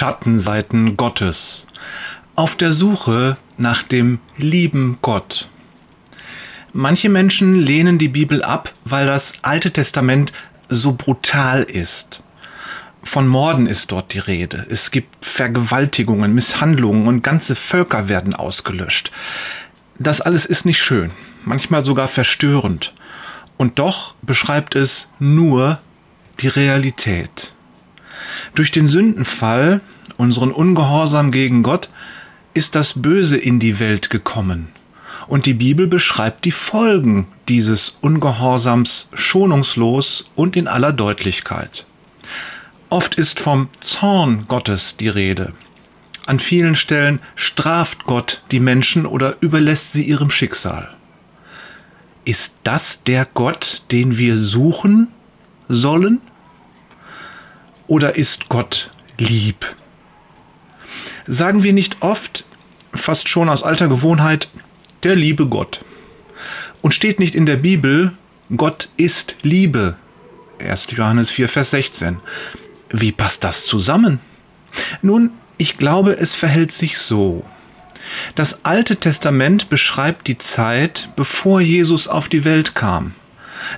Schattenseiten Gottes. Auf der Suche nach dem lieben Gott. Manche Menschen lehnen die Bibel ab, weil das Alte Testament so brutal ist. Von Morden ist dort die Rede. Es gibt Vergewaltigungen, Misshandlungen und ganze Völker werden ausgelöscht. Das alles ist nicht schön, manchmal sogar verstörend. Und doch beschreibt es nur die Realität. Durch den Sündenfall, unseren Ungehorsam gegen Gott, ist das Böse in die Welt gekommen. Und die Bibel beschreibt die Folgen dieses Ungehorsams schonungslos und in aller Deutlichkeit. Oft ist vom Zorn Gottes die Rede. An vielen Stellen straft Gott die Menschen oder überlässt sie ihrem Schicksal. Ist das der Gott, den wir suchen sollen? Oder ist Gott lieb? Sagen wir nicht oft, fast schon aus alter Gewohnheit, der liebe Gott. Und steht nicht in der Bibel, Gott ist Liebe. 1. Johannes 4, Vers 16. Wie passt das zusammen? Nun, ich glaube, es verhält sich so. Das Alte Testament beschreibt die Zeit, bevor Jesus auf die Welt kam.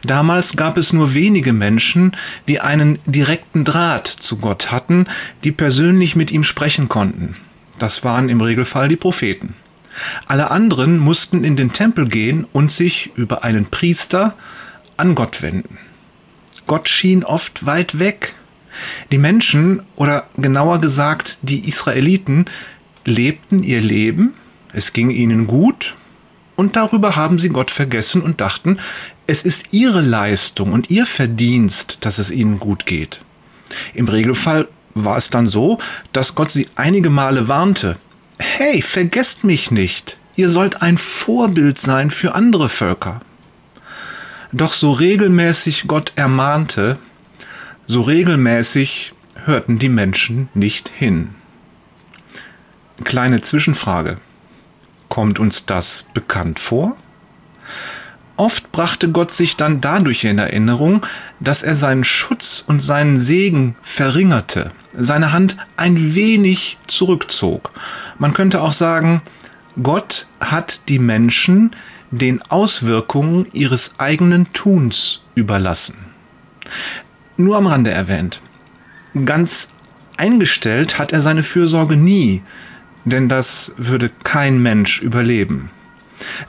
Damals gab es nur wenige Menschen, die einen direkten Draht zu Gott hatten, die persönlich mit ihm sprechen konnten. Das waren im Regelfall die Propheten. Alle anderen mussten in den Tempel gehen und sich über einen Priester an Gott wenden. Gott schien oft weit weg. Die Menschen, oder genauer gesagt die Israeliten, lebten ihr Leben, es ging ihnen gut, und darüber haben sie Gott vergessen und dachten, es ist ihre Leistung und ihr Verdienst, dass es ihnen gut geht. Im Regelfall war es dann so, dass Gott sie einige Male warnte, hey, vergesst mich nicht, ihr sollt ein Vorbild sein für andere Völker. Doch so regelmäßig Gott ermahnte, so regelmäßig hörten die Menschen nicht hin. Kleine Zwischenfrage. Kommt uns das bekannt vor? Oft brachte Gott sich dann dadurch in Erinnerung, dass er seinen Schutz und seinen Segen verringerte, seine Hand ein wenig zurückzog. Man könnte auch sagen, Gott hat die Menschen den Auswirkungen ihres eigenen Tuns überlassen. Nur am Rande erwähnt. Ganz eingestellt hat er seine Fürsorge nie, denn das würde kein Mensch überleben.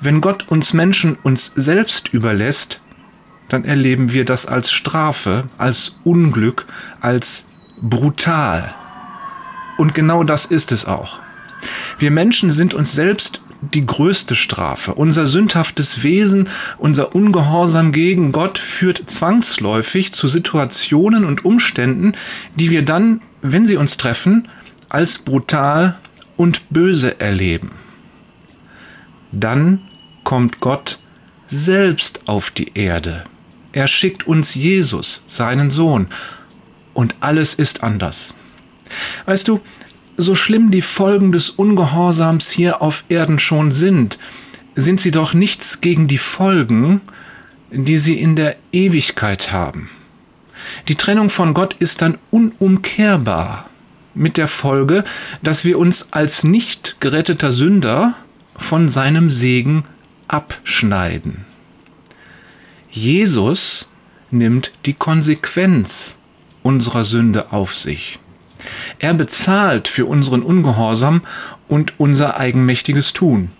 Wenn Gott uns Menschen uns selbst überlässt, dann erleben wir das als Strafe, als Unglück, als brutal. Und genau das ist es auch. Wir Menschen sind uns selbst die größte Strafe. Unser sündhaftes Wesen, unser Ungehorsam gegen Gott führt zwangsläufig zu Situationen und Umständen, die wir dann, wenn sie uns treffen, als brutal und böse erleben dann kommt Gott selbst auf die Erde. Er schickt uns Jesus, seinen Sohn, und alles ist anders. Weißt du, so schlimm die Folgen des Ungehorsams hier auf Erden schon sind, sind sie doch nichts gegen die Folgen, die sie in der Ewigkeit haben. Die Trennung von Gott ist dann unumkehrbar, mit der Folge, dass wir uns als nicht geretteter Sünder von seinem Segen abschneiden. Jesus nimmt die Konsequenz unserer Sünde auf sich. Er bezahlt für unseren Ungehorsam und unser eigenmächtiges Tun.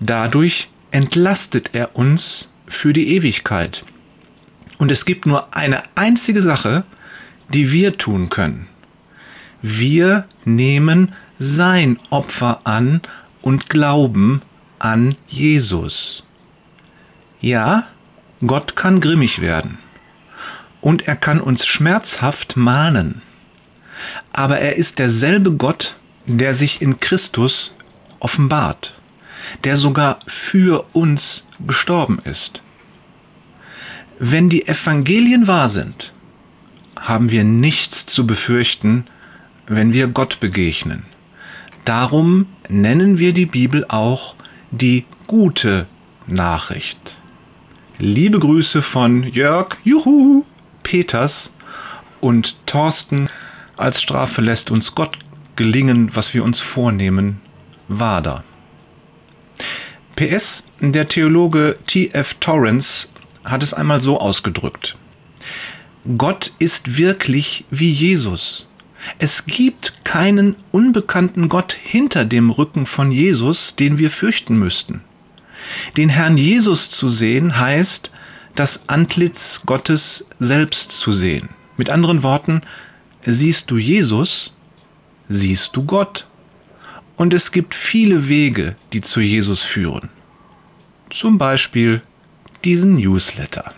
Dadurch entlastet er uns für die Ewigkeit. Und es gibt nur eine einzige Sache, die wir tun können. Wir nehmen sein Opfer an und Glauben an Jesus. Ja, Gott kann grimmig werden und er kann uns schmerzhaft mahnen. Aber er ist derselbe Gott, der sich in Christus offenbart, der sogar für uns gestorben ist. Wenn die Evangelien wahr sind, haben wir nichts zu befürchten, wenn wir Gott begegnen. Darum nennen wir die Bibel auch die gute Nachricht. Liebe Grüße von Jörg, Juhu, Peters und Thorsten. Als Strafe lässt uns Gott gelingen, was wir uns vornehmen, wahr. PS, der Theologe T.F. Torrance hat es einmal so ausgedrückt. Gott ist wirklich wie Jesus. Es gibt keinen unbekannten Gott hinter dem Rücken von Jesus, den wir fürchten müssten. Den Herrn Jesus zu sehen heißt, das Antlitz Gottes selbst zu sehen. Mit anderen Worten, siehst du Jesus, siehst du Gott. Und es gibt viele Wege, die zu Jesus führen. Zum Beispiel diesen Newsletter.